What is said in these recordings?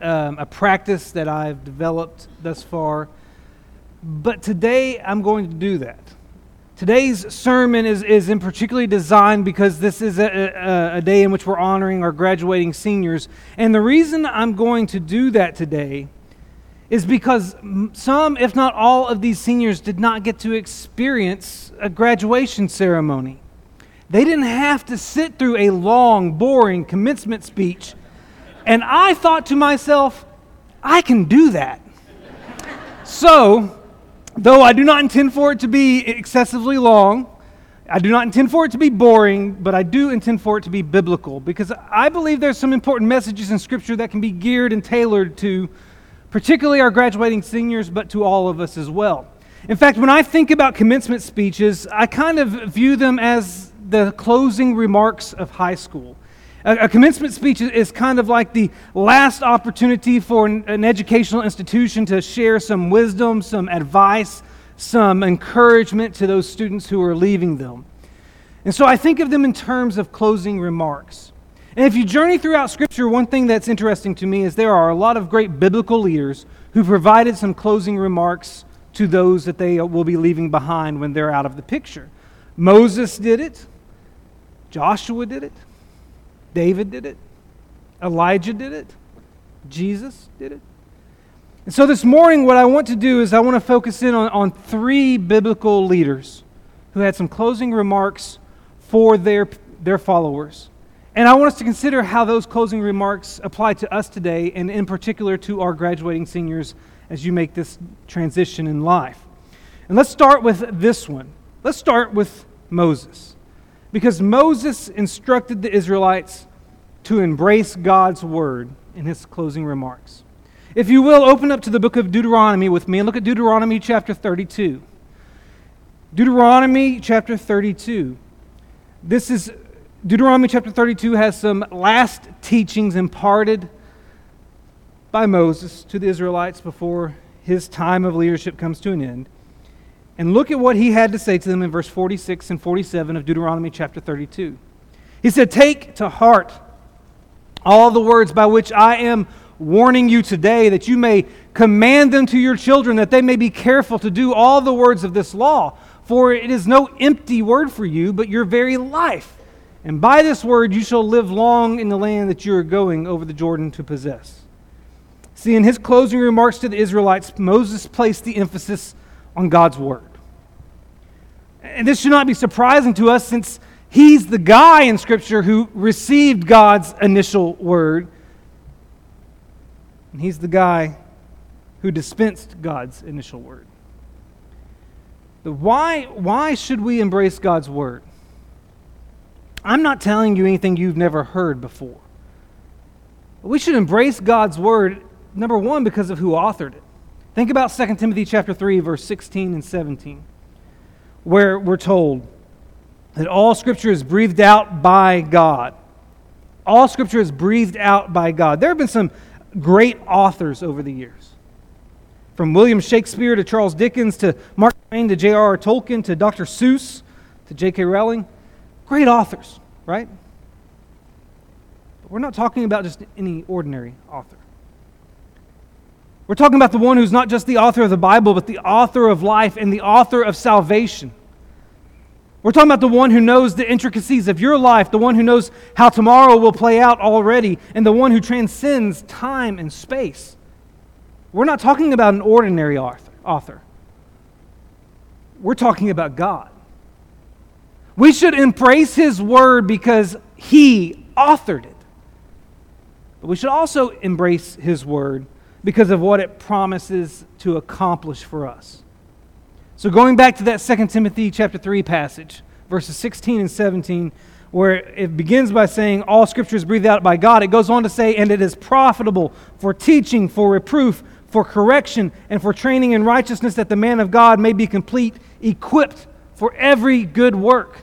um, a practice that I've developed thus far, but today I'm going to do that. Today's sermon is, is in particularly designed because this is a, a, a, day in which we're honoring our graduating seniors. And the reason I'm going to do that today is because some, if not all, of these seniors did not get to experience a graduation ceremony. They didn't have to sit through a long, boring commencement speech. And I thought to myself, I can do that. so, Though I do not intend for it to be excessively long, I do not intend for it to be boring, but I do intend for it to be biblical because I believe there's some important messages in Scripture that can be geared and tailored to particularly our graduating seniors, but to all of us as well. In fact, when I think about commencement speeches, I kind of view them as the closing remarks of high school. A, a commencement speech is kind of like the last opportunity for an, an educational institution to share some wisdom, some advice, some encouragement to those students who are leaving them. And so I think of them in terms of closing remarks. And if you journey throughout Scripture, one thing that's interesting to me is there are a lot of great biblical leaders who provided some closing remarks to those that they uh, will be leaving behind when they're out of the picture. Moses did it, Joshua did it, David did it, Elijah did it, Jesus did it. And so this morning, what I want to do is I want to focus in on, on three biblical leaders who had some closing remarks for their, their followers. And I want us to consider how those closing remarks apply to us today, and in particular to our graduating seniors as you make this transition in life. And let's start with this one. Let's start with Moses. Because Moses instructed the Israelites to embrace God's word in his closing remarks. If you will, open up to the book of Deuteronomy with me and look at Deuteronomy chapter 32. Deuteronomy chapter 32. This is Deuteronomy chapter 32 has some last teachings imparted by Moses to the Israelites before his time of leadership comes to an end. And look at what he had to say to them in verse 46 and 47 of Deuteronomy chapter 32. He said, Take to heart all the words by which I am warning you today, that you may command them to your children, that they may be careful to do all the words of this law. For it is no empty word for you, but your very life. And by this word you shall live long in the land that you are going over the Jordan to possess. See, in his closing remarks to the Israelites, Moses placed the emphasis on God's word. And this should not be surprising to us since he's the guy in Scripture who received God's initial word. And he's the guy who dispensed God's initial word. Why, why should we embrace God's word? I'm not telling you anything you've never heard before. We should embrace God's word, number one, because of who authored it. Think about 2 Timothy chapter 3, verse 16 and 17 where we're told that all Scripture is breathed out by God. All Scripture is breathed out by God. There have been some great authors over the years. From William Shakespeare to Charles Dickens to Mark Twain to J.R.R. Tolkien to Dr. Seuss to J.K. Rowling. Great authors, right? But we're not talking about just any ordinary author. We're talking about the one who's not just the author of the Bible, but the author of life and the author of salvation. We're talking about the one who knows the intricacies of your life, the one who knows how tomorrow will play out already, and the one who transcends time and space. We're not talking about an ordinary author. We're talking about God. We should embrace His Word because He authored it. But we should also embrace His Word because of what it promises to accomplish for us. So going back to that 2 Timothy chapter 3 passage, verses 16 and 17, where it begins by saying all scripture is breathed out by God, it goes on to say, and it is profitable for teaching, for reproof, for correction, and for training in righteousness, that the man of God may be complete, equipped for every good work.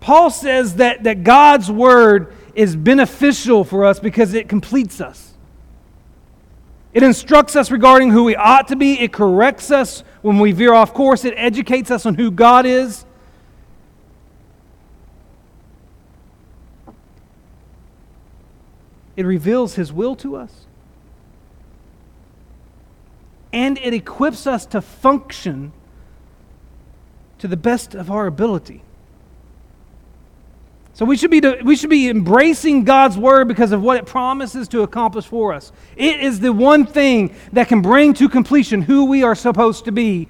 Paul says that, that God's word is beneficial for us because it completes us. It instructs us regarding who we ought to be. It corrects us when we veer off course. It educates us on who God is. it reveals His will to us, and it equips us to function to the best of our ability. So we should, be we should be embracing God's word because of what it promises to accomplish for us. It is the one thing that can bring to completion who we are supposed to be.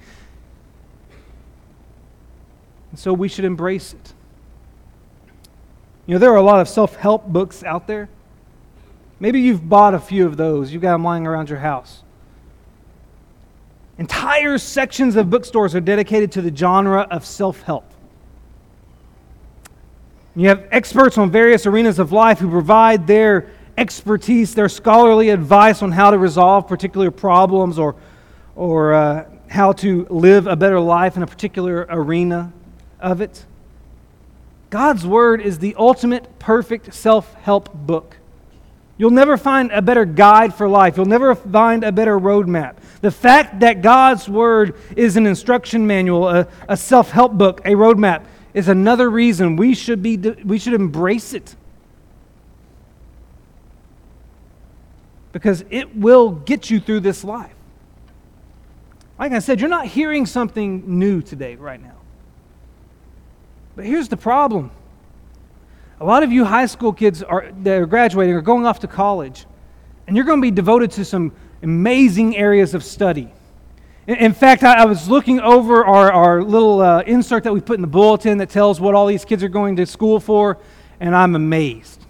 And so we should embrace it. You know, there are a lot of self help books out there. Maybe you've bought a few of those, you've got them lying around your house. Entire sections of bookstores are dedicated to the genre of self help. You have experts on various arenas of life who provide their expertise, their scholarly advice on how to resolve particular problems or, or uh, how to live a better life in a particular arena of it. God's Word is the ultimate perfect self help book. You'll never find a better guide for life. You'll never find a better roadmap. The fact that God's Word is an instruction manual, a, a self help book, a roadmap, is another reason we should, be, we should embrace it. Because it will get you through this life. Like I said, you're not hearing something new today, right now. But here's the problem a lot of you high school kids are, that are graduating are going off to college, and you're going to be devoted to some amazing areas of study. In fact, I was looking over our, our little uh, insert that we put in the bulletin that tells what all these kids are going to school for, and I'm amazed.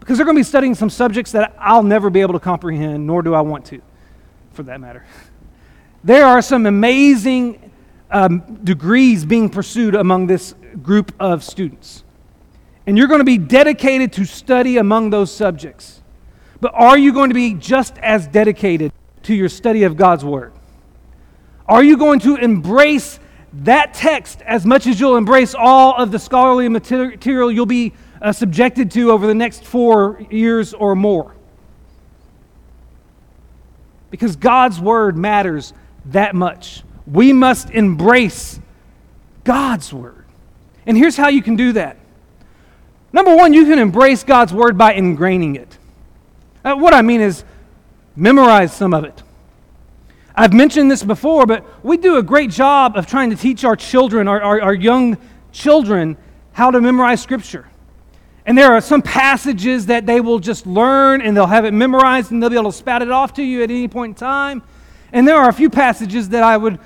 Because they're going to be studying some subjects that I'll never be able to comprehend, nor do I want to, for that matter. There are some amazing um, degrees being pursued among this group of students. And you're going to be dedicated to study among those subjects. But are you going to be just as dedicated to your study of God's Word? Are you going to embrace that text as much as you'll embrace all of the scholarly material you'll be uh, subjected to over the next four years or more? Because God's Word matters that much. We must embrace God's Word. And here's how you can do that. Number one, you can embrace God's Word by ingraining it. Uh, what I mean is, memorize some of it. I've mentioned this before, but we do a great job of trying to teach our children, our, our, our young children, how to memorize Scripture. And there are some passages that they will just learn and they'll have it memorized and they'll be able to spout it off to you at any point in time. And there are a few passages that I would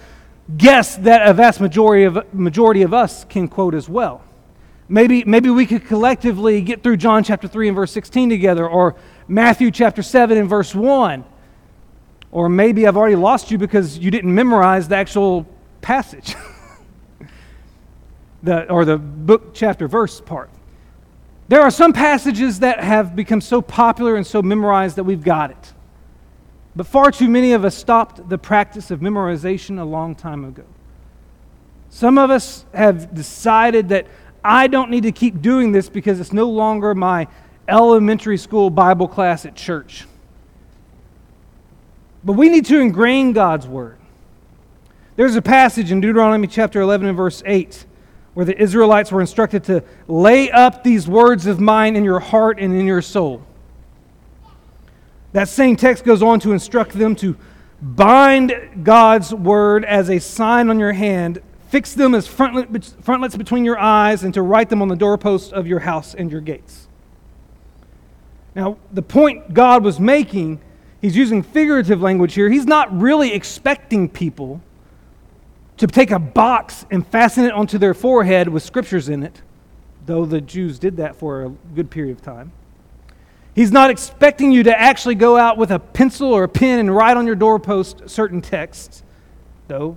guess that a vast majority of, majority of us can quote as well. Maybe, maybe we could collectively get through John chapter 3 and verse 16 together, or Matthew chapter 7 and verse 1. Or maybe I've already lost you because you didn't memorize the actual passage, the, or the book, chapter, verse part. There are some passages that have become so popular and so memorized that we've got it. But far too many of us stopped the practice of memorization a long time ago. Some of us have decided that I don't need to keep doing this because it's no longer my elementary school Bible class at church. But we need to ingrain God's word. There's a passage in Deuteronomy chapter 11 and verse 8 where the Israelites were instructed to lay up these words of mine in your heart and in your soul. That same text goes on to instruct them to bind God's word as a sign on your hand, fix them as frontlets between your eyes, and to write them on the doorposts of your house and your gates. Now, the point God was making, he's using figurative language here. He's not really expecting people to take a box and fasten it onto their forehead with scriptures in it, though the Jews did that for a good period of time. He's not expecting you to actually go out with a pencil or a pen and write on your doorpost certain texts, though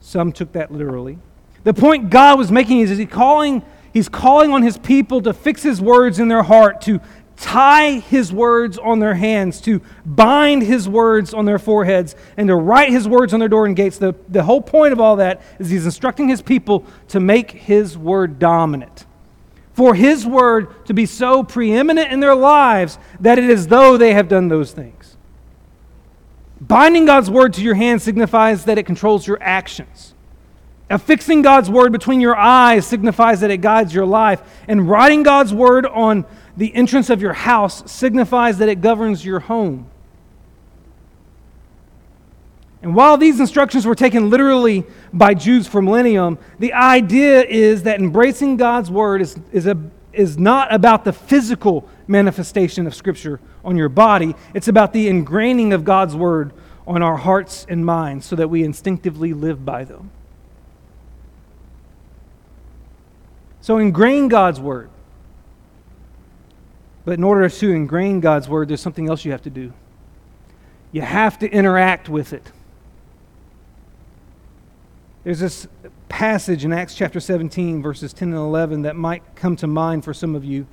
some took that literally. The point God was making is, is he calling, he's calling on his people to fix his words in their heart, to tie his words on their hands, to bind his words on their foreheads, and to write his words on their door and gates. The, the whole point of all that is he's instructing his people to make his word dominant. For his word to be so preeminent in their lives that it is though they have done those things. Binding God's word to your hand signifies that it controls your actions. Affixing God's word between your eyes signifies that it guides your life. And writing God's word on the entrance of your house signifies that it governs your home. And while these instructions were taken literally by Jews for millennium, the idea is that embracing God's word is, is, a, is not about the physical manifestation of Scripture on your body, it's about the ingraining of God's word on our hearts and minds so that we instinctively live by them. So, ingrain God's word. But in order to ingrain God's word, there's something else you have to do. You have to interact with it. There's this passage in Acts chapter 17, verses 10 and 11, that might come to mind for some of you.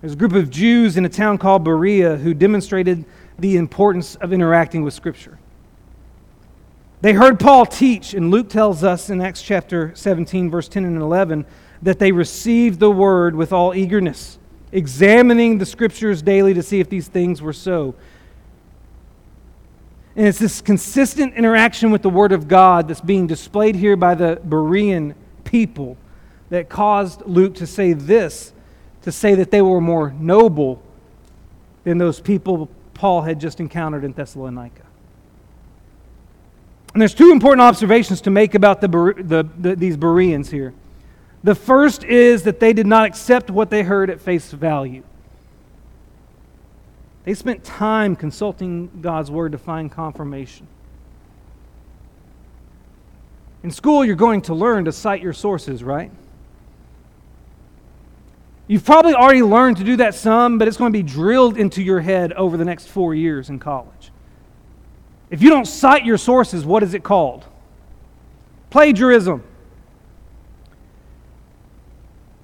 There's a group of Jews in a town called Berea who demonstrated the importance of interacting with Scripture. They heard Paul teach, and Luke tells us in Acts chapter 17, verse 10 and 11, that they received the word with all eagerness, examining the Scriptures daily to see if these things were so. And it's this consistent interaction with the Word of God that's being displayed here by the Berean people that caused Luke to say this, to say that they were more noble than those people Paul had just encountered in Thessalonica. And there's two important observations to make about the, the, the, these Bereans here. The first is that they did not accept what they heard at face value. They spent time consulting God's word to find confirmation. In school, you're going to learn to cite your sources, right? You've probably already learned to do that some, but it's going to be drilled into your head over the next four years in college. If you don't cite your sources, what is it called? Plagiarism.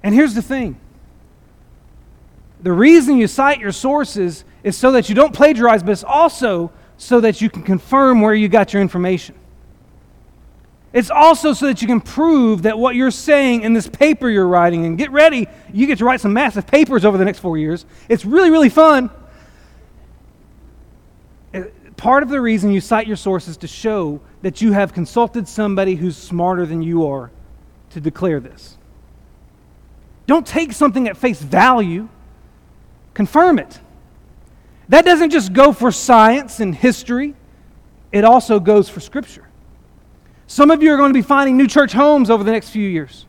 And here's the thing the reason you cite your sources is so that you don't plagiarize, but it's also so that you can confirm where you got your information. It's also so that you can prove that what you're saying in this paper you're writing, and get ready, you get to write some massive papers over the next four years. It's really, really fun. Uh, part of the reason you cite your sources to show that you have consulted somebody who's smarter than you are to declare this. Don't take something at face value, confirm it. That doesn't just go for science and history, it also goes for Scripture. Some of you are going to be finding new church homes over the next few years.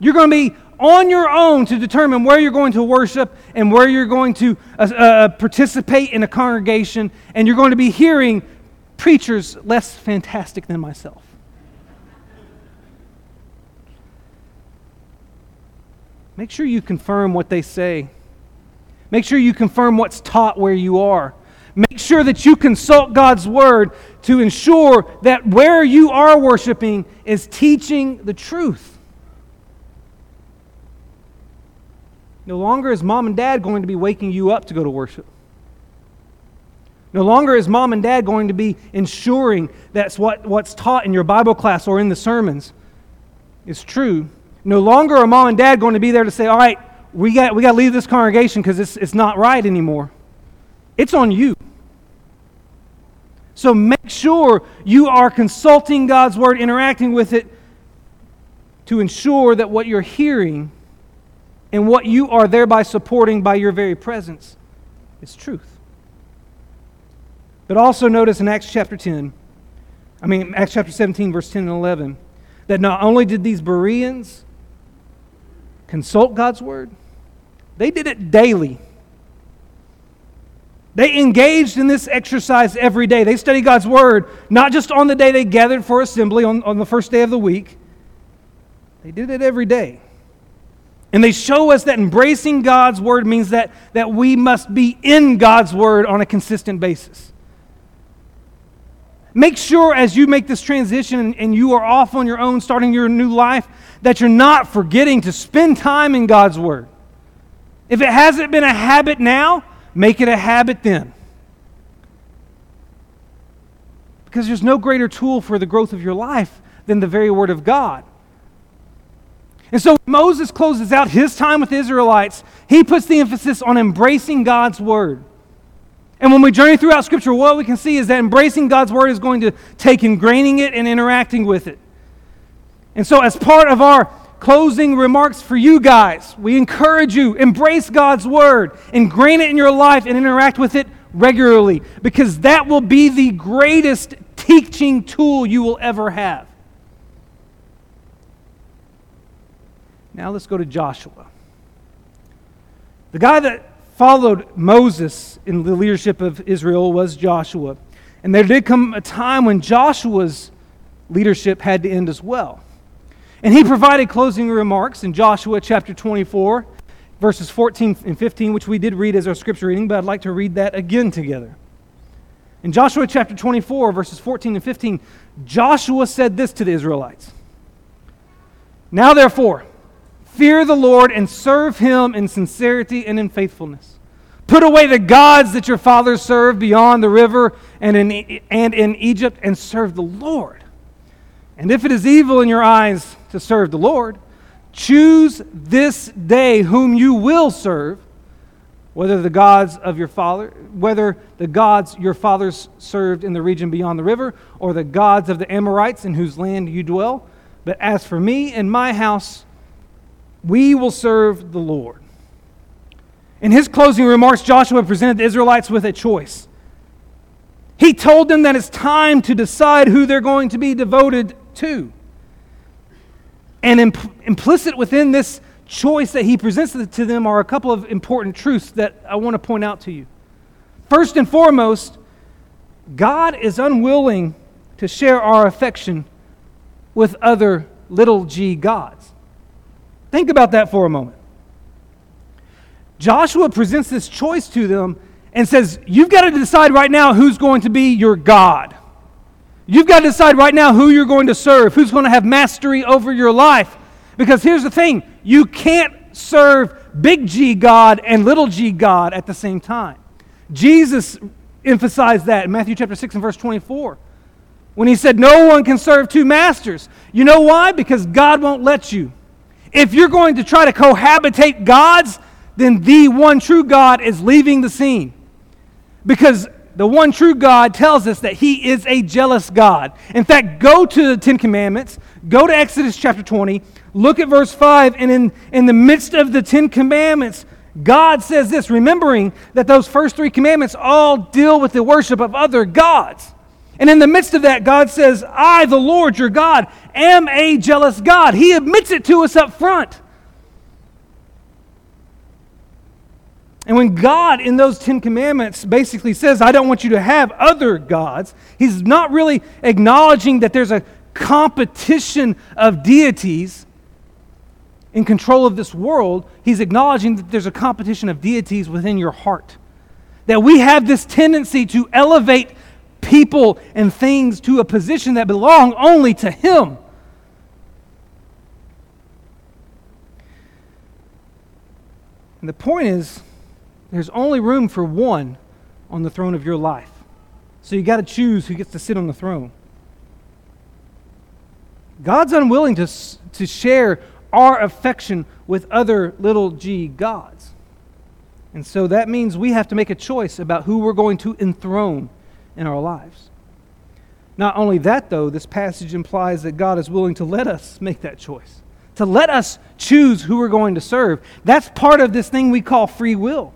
You're going to be on your own to determine where you're going to worship and where you're going to uh, uh, participate in a congregation, and you're going to be hearing preachers less fantastic than myself. Make sure you confirm what they say Make sure you confirm what's taught where you are. Make sure that you consult God's word to ensure that where you are worshiping is teaching the truth. No longer is mom and dad going to be waking you up to go to worship. No longer is mom and dad going to be ensuring that's what, what's taught in your Bible class or in the sermons is true. No longer are mom and dad going to be there to say, all right, we got, we got to leave this congregation because it's, it's not right anymore. It's on you. So make sure you are consulting God's word, interacting with it to ensure that what you're hearing and what you are thereby supporting by your very presence is truth. But also notice in Acts chapter 10, I mean, Acts chapter 17, verse 10 and 11, that not only did these Bereans consult God's word, they did it daily. They engaged in this exercise every day. They studied God's Word, not just on the day they gathered for assembly on, on the first day of the week. They did it every day. And they show us that embracing God's Word means that, that we must be in God's Word on a consistent basis. Make sure as you make this transition and, and you are off on your own, starting your new life, that you're not forgetting to spend time in God's Word. If it hasn't been a habit now, make it a habit then. Because there's no greater tool for the growth of your life than the very Word of God. And so Moses closes out his time with the Israelites. He puts the emphasis on embracing God's Word. And when we journey throughout Scripture, what we can see is that embracing God's Word is going to take ingraining it and interacting with it. And so, as part of our closing remarks for you guys. We encourage you, embrace God's word, ingrain it in your life, and interact with it regularly because that will be the greatest teaching tool you will ever have. Now let's go to Joshua. The guy that followed Moses in the leadership of Israel was Joshua. And there did come a time when Joshua's leadership had to end as well. And he provided closing remarks in Joshua chapter 24, verses 14 and 15, which we did read as our scripture reading, but I'd like to read that again together. In Joshua chapter 24, verses 14 and 15, Joshua said this to the Israelites Now therefore, fear the Lord and serve him in sincerity and in faithfulness. Put away the gods that your fathers served beyond the river and in, and in Egypt and serve the Lord. And if it is evil in your eyes to serve the Lord, choose this day whom you will serve, whether the gods of your father, whether the gods your fathers served in the region beyond the river, or the gods of the Amorites in whose land you dwell. But as for me and my house, we will serve the Lord. In his closing remarks, Joshua presented the Israelites with a choice. He told them that it's time to decide who they're going to be devoted to. And imp- implicit within this choice that he presents to them are a couple of important truths that I want to point out to you. First and foremost, God is unwilling to share our affection with other little g gods. Think about that for a moment. Joshua presents this choice to them and says, You've got to decide right now who's going to be your God. You've got to decide right now who you're going to serve, who's going to have mastery over your life. Because here's the thing you can't serve big G God and little g God at the same time. Jesus emphasized that in Matthew chapter 6 and verse 24 when he said, No one can serve two masters. You know why? Because God won't let you. If you're going to try to cohabitate gods, then the one true God is leaving the scene. Because the one true God tells us that he is a jealous God. In fact, go to the Ten Commandments, go to Exodus chapter 20, look at verse 5, and in, in the midst of the Ten Commandments, God says this, remembering that those first three commandments all deal with the worship of other gods. And in the midst of that, God says, I, the Lord your God, am a jealous God. He admits it to us up front. And when God, in those Ten Commandments, basically says, I don't want you to have other gods, he's not really acknowledging that there's a competition of deities in control of this world. He's acknowledging that there's a competition of deities within your heart. That we have this tendency to elevate people and things to a position that belong only to Him. And the point is, there's only room for one on the throne of your life. So you got to choose who gets to sit on the throne. God's unwilling to, to share our affection with other little g gods. And so that means we have to make a choice about who we're going to enthrone in our lives. Not only that, though, this passage implies that God is willing to let us make that choice, to let us choose who we're going to serve. That's part of this thing we call free will.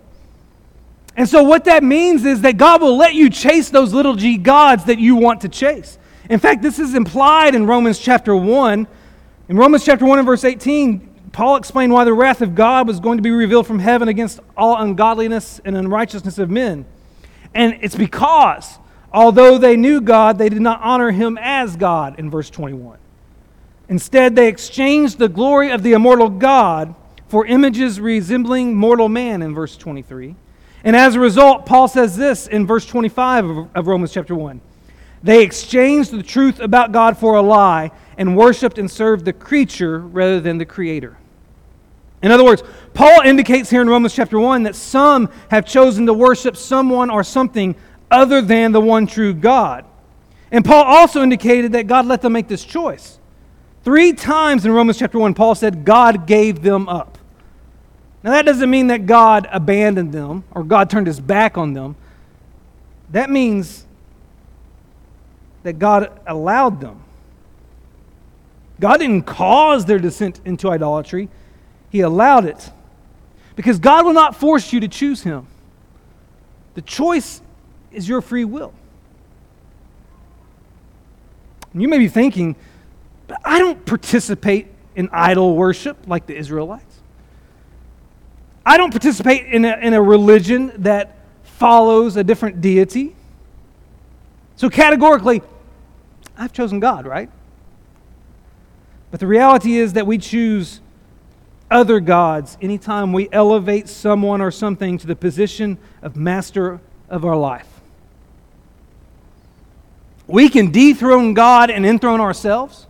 And so, what that means is that God will let you chase those little g gods that you want to chase. In fact, this is implied in Romans chapter 1. In Romans chapter 1 and verse 18, Paul explained why the wrath of God was going to be revealed from heaven against all ungodliness and unrighteousness of men. And it's because, although they knew God, they did not honor him as God, in verse 21. Instead, they exchanged the glory of the immortal God for images resembling mortal man, in verse 23 and as a result, Paul says this in verse 25 of, Romans chapter 1. They exchanged the truth about God for a lie and worshiped and served the creature rather than the creator. In other words, Paul indicates here in Romans chapter 1 that some have chosen to worship someone or something other than the one true God. And Paul also indicated that God let them make this choice. Three times in Romans chapter 1, Paul said God gave them up. Now, that doesn't mean that God abandoned them or God turned his back on them. That means that God allowed them God didn't cause their descent into idolatry, He allowed it. Because God will not force you to choose Him. The choice is your free will. You may be thinking, but I don't participate in idol worship like the Israelites. I don't participate in a, in a religion that follows a different deity. So, categorically, I've chosen God, right? But the reality is that we choose other gods anytime we elevate someone or something to the position of master of our life. We can dethrone God and enthrone ourselves.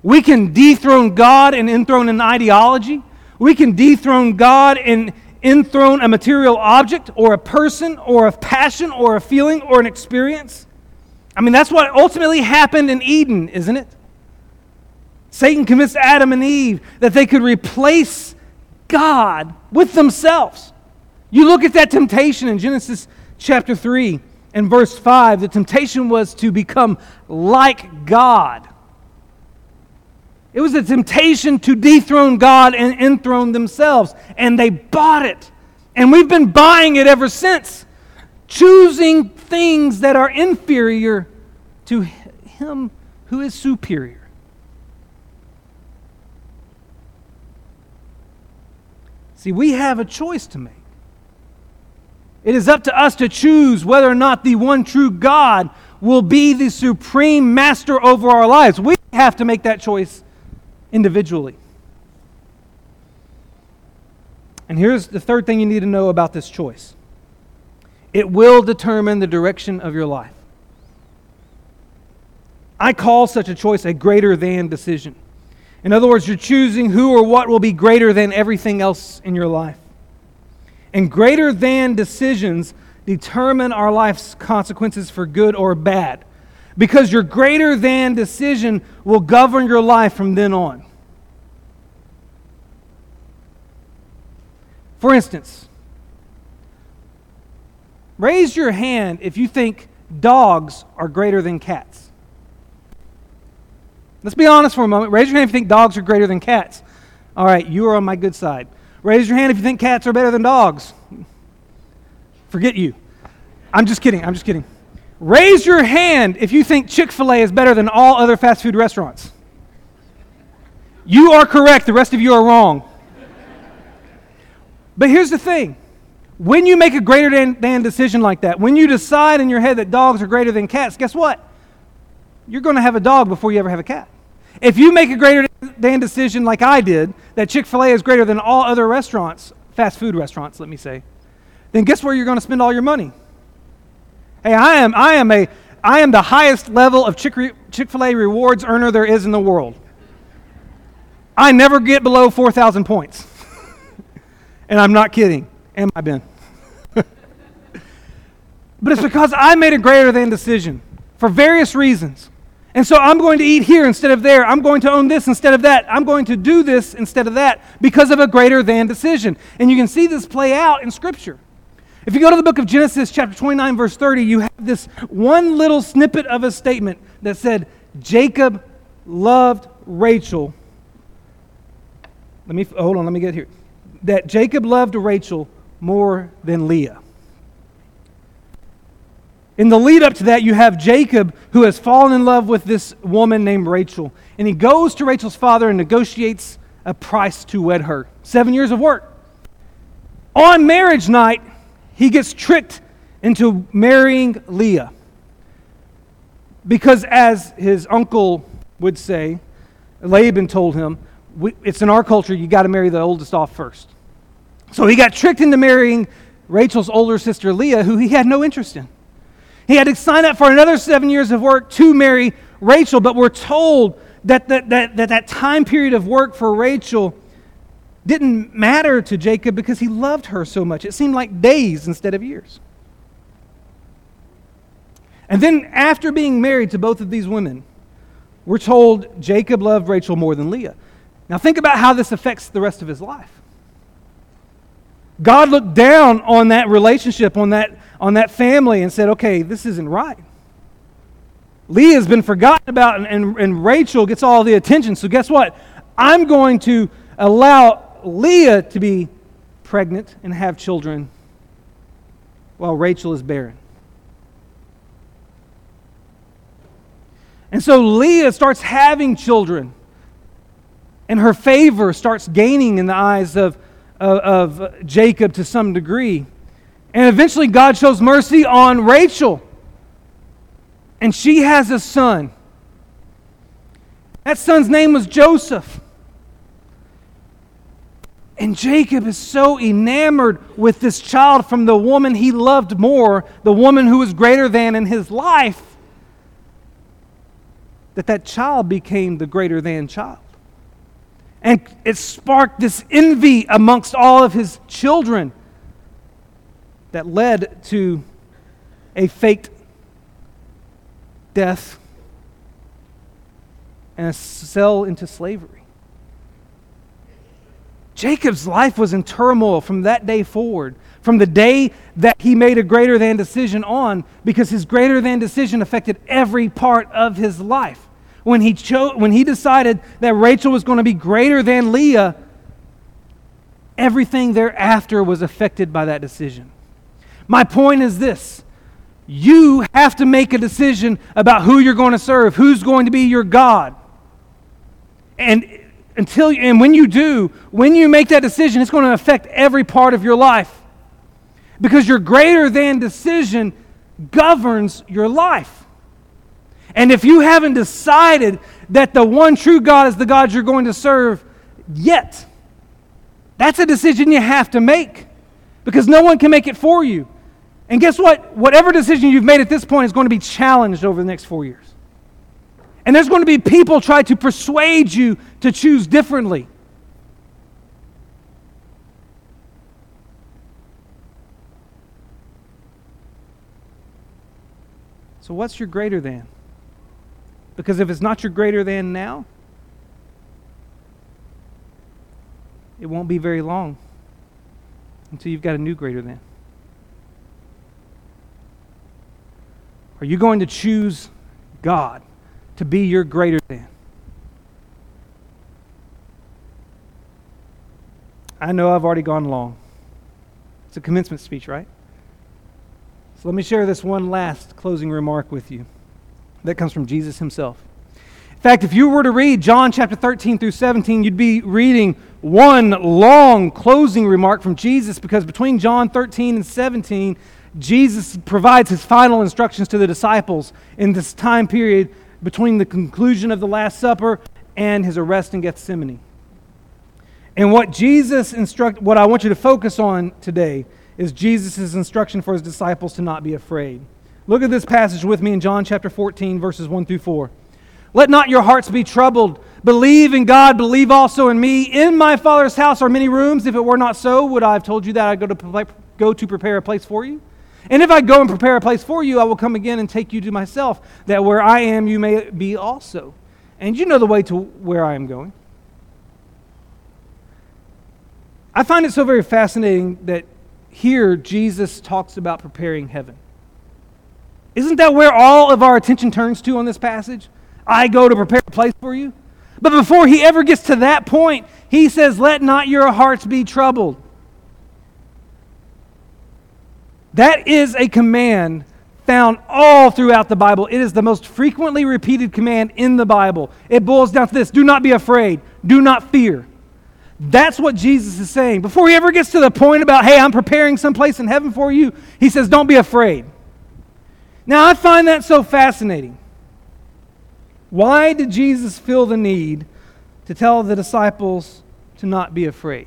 We can dethrone God and enthrone an ideology. We can dethrone God and enthrone a material object or a person or a passion or a feeling or an experience. I mean, that's what ultimately happened in Eden, isn't it? Satan convinced Adam and Eve that they could replace God with themselves. You look at that temptation in Genesis chapter 3 and verse 5. The temptation was to become like God. It was a temptation to dethrone God and enthrone themselves. And they bought it. And we've been buying it ever since, choosing things that are inferior to Him who is superior. See, we have a choice to make. It is up to us to choose whether or not the one true God will be the supreme master over our lives. We have to make that choice individually. And here's the third thing you need to know about this choice it will determine the direction of your life. I call such a choice a greater than decision. In other words, you're choosing who or what will be greater than everything else in your life. And greater than decisions determine our life's consequences for good or bad. Because your greater than decision will govern your life from then on. For instance, raise your hand if you think dogs are greater than cats. Let's be honest for a moment. Raise your hand if you think dogs are greater than cats. All right, you are on my good side. Raise your hand if you think cats are better than dogs. Forget you. I'm just kidding. I'm just kidding. Raise your hand if you think Chick fil A is better than all other fast food restaurants. You are correct. The rest of you are wrong. But here's the thing when you make a greater than, than decision like that, when you decide in your head that dogs are greater than cats, guess what? you're going to have a dog before you ever have a cat. If you make a greater than decision like I did, that Chick fil A is greater than all other restaurants, fast food restaurants, let me say, then guess where you're going to spend all your money? Hey, I am, I am, a, I am the highest level of Chick fil A rewards earner there is in the world. I never get below 4,000 points. and I'm not kidding. Am I, Ben? but it's because I made a greater than decision for various reasons. And so I'm going to eat here instead of there. I'm going to own this instead of that. I'm going to do this instead of that because of a greater than decision. And you can see this play out in Scripture. If you go to the book of Genesis, chapter 29, verse 30, you have this one little snippet of a statement that said, Jacob loved Rachel. Let me, hold on, let me get here. That Jacob loved Rachel more than Leah. In the lead up to that, you have Jacob who has fallen in love with this woman named Rachel. And he goes to Rachel's father and negotiates a price to wed her. Seven years of work. On marriage night, he gets tricked into marrying Leah. Because, as his uncle would say, Laban told him, it's in our culture, you got to marry the oldest off first. So he got tricked into marrying Rachel's older sister Leah, who he had no interest in. He had to sign up for another seven years of work to marry Rachel, but we're told that that, that, that, that time period of work for Rachel didn't matter to Jacob because he loved her so much. It seemed like days instead of years. And then, after being married to both of these women, we're told Jacob loved Rachel more than Leah. Now, think about how this affects the rest of his life. God looked down on that relationship, on that on that family and said, okay, this isn't right. Leah's been forgotten about, and, and, and Rachel gets all the attention. So, guess what? I'm going to allow Leah to be pregnant and have children while Rachel is barren. And so Leah starts having children, and her favor starts gaining in the eyes of, of, of, Jacob to some degree. And eventually, God shows mercy on Rachel, and she has a son. That son's name was Joseph. And Jacob is so enamored with this child from the woman he loved more, the woman who was greater than in his life, that that child became the greater than child. And it sparked this envy amongst all of his children that led to a faked death and a sell into slavery. Jacob's life was in turmoil from that day forward, from the day that he made a greater than decision on, because his greater than decision affected every part of his life when he, cho- when he decided that Rachel was going to be greater than Leah, everything thereafter was affected by that decision. My point is this you have to make a decision about who you're going to serve, who's going to be your God. And until and when you do, when you make that decision, it's going to affect every part of your life. Because your greater than decision governs your life. And if you haven't decided that the one true God is the God you're going to serve yet, that's a decision you have to make because no one can make it for you. And guess what? Whatever decision you've made at this point is going to be challenged over the next four years. And there's going to be people try to persuade you to choose differently. So, what's your greater than? Because if it's not your greater than now, it won't be very long until you've got a new greater than. Are you going to choose God to be your greater than? I know I've already gone long. It's a commencement speech, right? So let me share this one last closing remark with you. That comes from Jesus himself. In fact, if you were to read John chapter 13 through 17, you'd be reading one long closing remark from Jesus because between John 13 and 17, Jesus provides his final instructions to the disciples in this time period between the conclusion of the Last Supper and his arrest in Gethsemane. And what Jesus instruct what I want you to focus on today is Jesus' instruction for his disciples to not be afraid. Look at this passage with me in John chapter 14, verses 1 through 4. Let not your hearts be troubled. Believe in God, believe also in me. In my Father's house are many rooms. If it were not so, would I have told you that I go to, go to prepare a place for you? And if I go and prepare a place for you, I will come again and take you to myself, that where I am, you may be also. And you know the way to where I am going. I find it so very fascinating that here Jesus talks about preparing heaven. Isn't that where all of our attention turns to on this passage? I go to prepare a place for you. But before he ever gets to that point, he says, Let not your hearts be troubled. That is a command found all throughout the Bible. It is the most frequently repeated command in the Bible. It boils down to this do not be afraid, do not fear. That's what Jesus is saying. Before he ever gets to the point about, hey, I'm preparing some place in heaven for you, he says, don't be afraid. Now, I find that so fascinating. Why did Jesus feel the need to tell the disciples to not be afraid?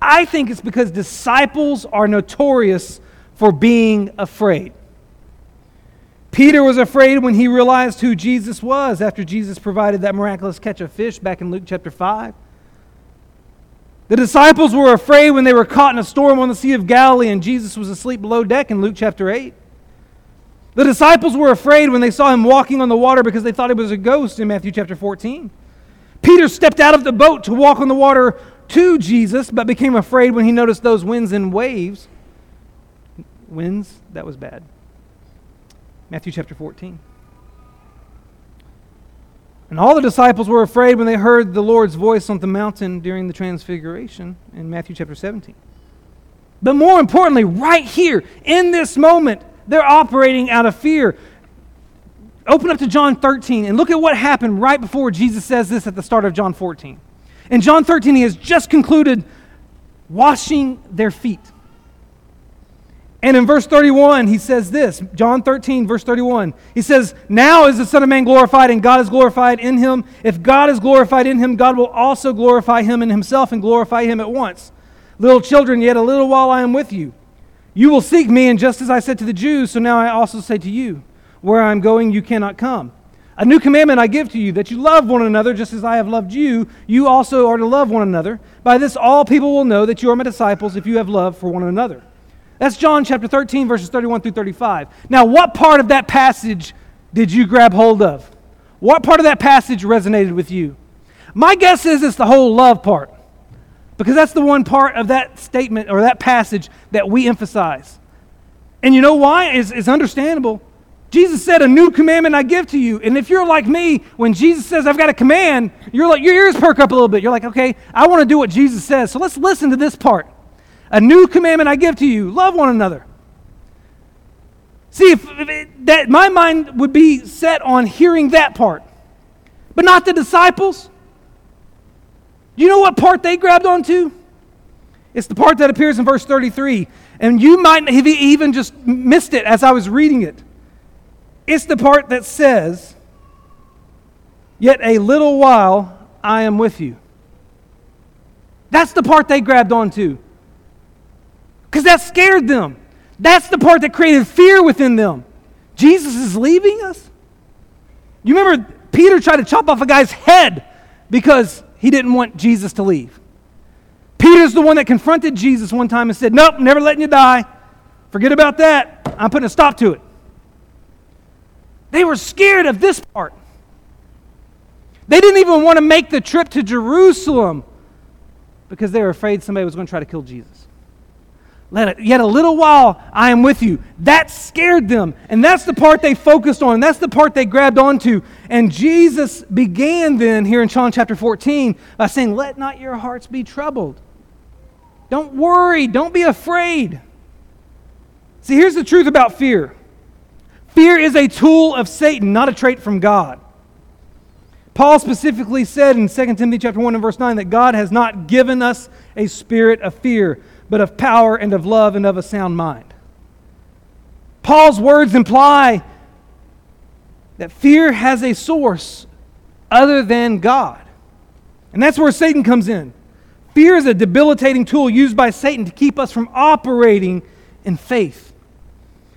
I think it's because disciples are notorious for being afraid. Peter was afraid when he realized who Jesus was after Jesus provided that miraculous catch of fish back in Luke chapter 5. The disciples were afraid when they were caught in a storm on the Sea of Galilee and Jesus was asleep below deck in Luke chapter 8. The disciples were afraid when they saw him walking on the water because they thought he was a ghost in Matthew chapter 14. Peter stepped out of the boat to walk on the water to Jesus, but became afraid when he noticed those winds and waves. Winds, that was bad. Matthew chapter 14. And all the disciples were afraid when they heard the Lord's voice on the mountain during the transfiguration in Matthew chapter 17. But more importantly, right here, in this moment, they're operating out of fear. Open up to John 13 and look at what happened right before Jesus says this at the start of John 14. In John 13, he has just concluded washing their feet. And in verse 31, he says this John 13, verse 31. He says, Now is the Son of Man glorified, and God is glorified in him. If God is glorified in him, God will also glorify him in himself and glorify him at once. Little children, yet a little while I am with you. You will seek me, and just as I said to the Jews, so now I also say to you, Where I am going, you cannot come. A new commandment I give to you, that you love one another just as I have loved you. You also are to love one another. By this, all people will know that you are my disciples if you have love for one another. That's John chapter 13, verses 31 through 35. Now, what part of that passage did you grab hold of? What part of that passage resonated with you? My guess is it's the whole love part, because that's the one part of that statement or that passage that we emphasize. And you know why? It's, it's understandable. Jesus said, A new commandment I give to you. And if you're like me, when Jesus says, I've got a command, you're like, your ears perk up a little bit. You're like, okay, I want to do what Jesus says. So let's listen to this part. A new commandment I give to you love one another. See, if, if it, that my mind would be set on hearing that part, but not the disciples. You know what part they grabbed onto? It's the part that appears in verse 33. And you might have even just missed it as I was reading it. It's the part that says, Yet a little while I am with you. That's the part they grabbed onto because that scared them. That's the part that created fear within them. Jesus is leaving us? You remember Peter tried to chop off a guy's head because he didn't want Jesus to leave. Peter's the one that confronted Jesus one time and said, Nope, never letting you die. Forget about that. I'm putting a stop to it. They were scared of this part. They didn't even want to make the trip to Jerusalem because they were afraid somebody was going to try to kill Jesus. Let it, yet a little while I am with you. That scared them. And that's the part they focused on. That's the part they grabbed onto. And Jesus began then here in John chapter 14 by saying, Let not your hearts be troubled. Don't worry. Don't be afraid. See, here's the truth about fear fear is a tool of Satan, not a trait from God. Paul specifically said in 2 Timothy chapter 1 and verse 9 that God has not given us a spirit of fear but of power and of love and of a sound mind. Paul's words imply that fear has a source other than God. And that's where Satan comes in. Fear is a debilitating tool used by Satan to keep us from operating in faith.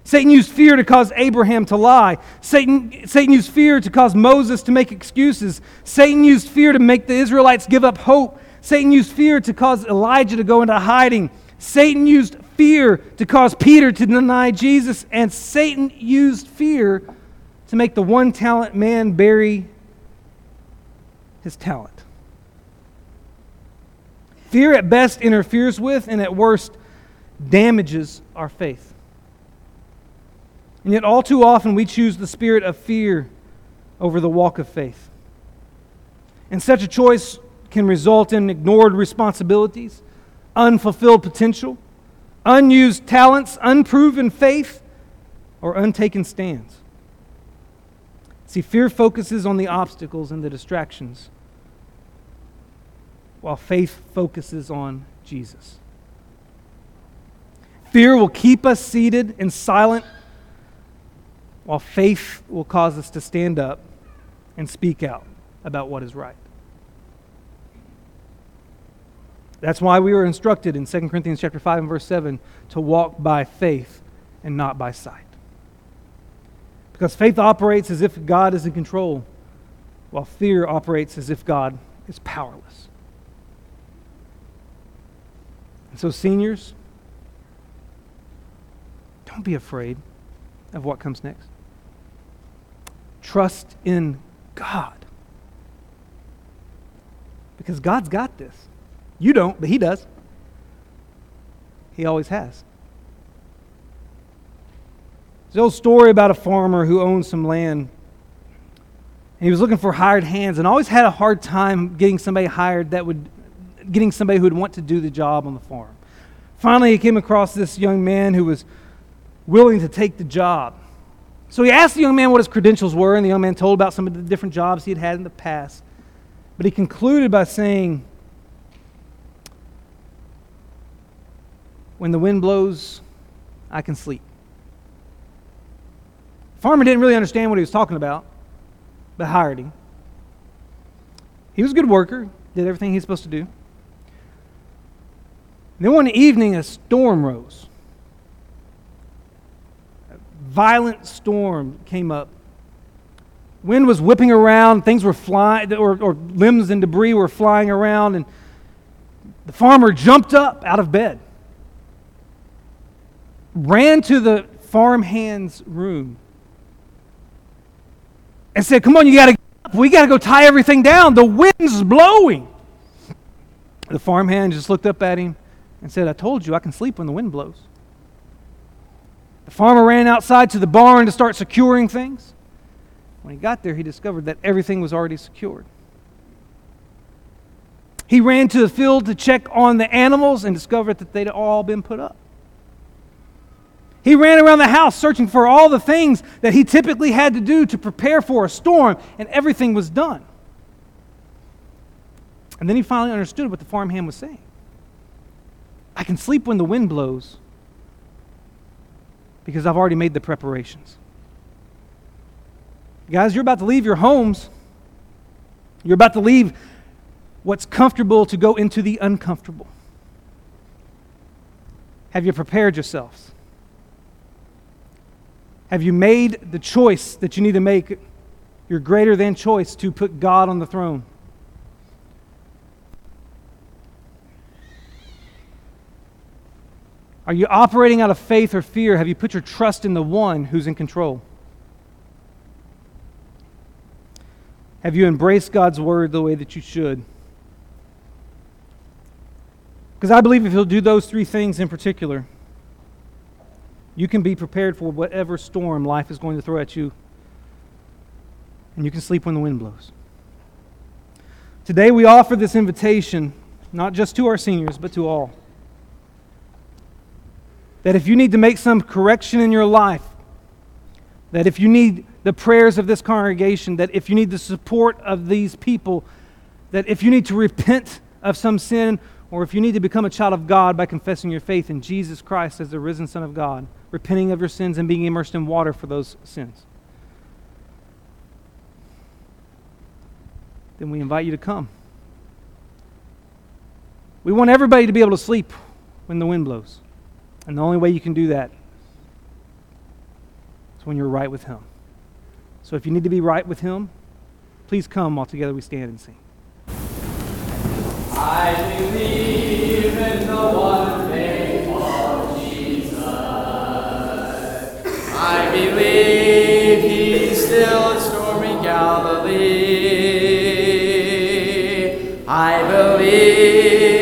Satan used fear to cause Abraham to lie. Satan, Satan used fear to cause Moses to make excuses. Satan used fear to make the Israelites give up hope. Satan used fear to cause Elijah to go into hiding. Satan used fear to cause Peter to deny Jesus, and Satan used fear to make the one talent man bury his talent. Fear at best interferes with, and at worst damages our faith. And yet, all too often, we choose the spirit of fear over the walk of faith. And such a choice can result in ignored responsibilities unfulfilled potential, unused talents, unproven faith, or untaken stands. See, fear focuses on the obstacles and the distractions, while faith focuses on Jesus. Fear will keep us seated and silent, while faith will cause us to stand up and speak out about what is right. That's why we were instructed in 2 Corinthians chapter 5 and verse 7 to walk by faith and not by sight. Because faith operates as if God is in control, while fear operates as if God is powerless. And so, seniors, don't be afraid of what comes next. Trust in God. Because God's got this. You don't, but He does. He always has. There's an old story about a farmer who owned some land. And he was looking for hired hands and always had a hard time getting somebody hired that would, getting somebody who would want to do the job on the farm. Finally, he came across this young man who was willing to take the job. So he asked the young man what his credentials were, and the young man told about some of the different jobs he had had in the past. But he concluded by saying, When the wind blows, I can sleep. Farmer didn't really understand what he was talking about, but hired him. He was a good worker, did everything he was supposed to do. then one evening, a storm rose. Violent storm came up. Wind was whipping around, things were flying, or, or limbs and debris were flying around, and the farmer jumped up out of bed, ran to the farmhand's room, and said, Come on, you got to we got to go tie everything down. The wind's blowing. The farmhand just looked up at him and said, I told you I can sleep when the wind blows. The farmer ran outside to the barn to start securing things. When he got there, he discovered that everything was already secured. He ran to the field to check on the animals and discovered that they'd all been put up. He ran around the house searching for all the things that he typically had to do to prepare for a storm, and everything was done. And then he finally understood what the farmhand was saying. I can sleep when the wind blows because I've already made the preparations. Guys, you're about to leave your homes. You're about to leave what's comfortable to go into the uncomfortable. Have you prepared yourselves? Have you made the choice that you need to make, your greater than choice, to put God on the throne? Are you operating out of faith or fear? Have you put your trust in the one who's in control? Have you embraced God's word the way that you should? Because I believe if you'll do those three things in particular, you can be prepared for whatever storm life is going to throw at you, and you can sleep when the wind blows. Today, we offer this invitation not just to our seniors, but to all. That if you need to make some correction in your life, that if you need the prayers of this congregation, that if you need the support of these people, that if you need to repent of some sin, or if you need to become a child of God by confessing your faith in Jesus Christ as the risen Son of God, repenting of your sins and being immersed in water for those sins. Then we invite you to come. We want everybody to be able to sleep when the wind blows. And the only way you can do that is when you're right with Him. So if you need to be right with Him, please come while together we stand and sing. I believe in the one name of Jesus. I believe he's still storming Galilee. I believe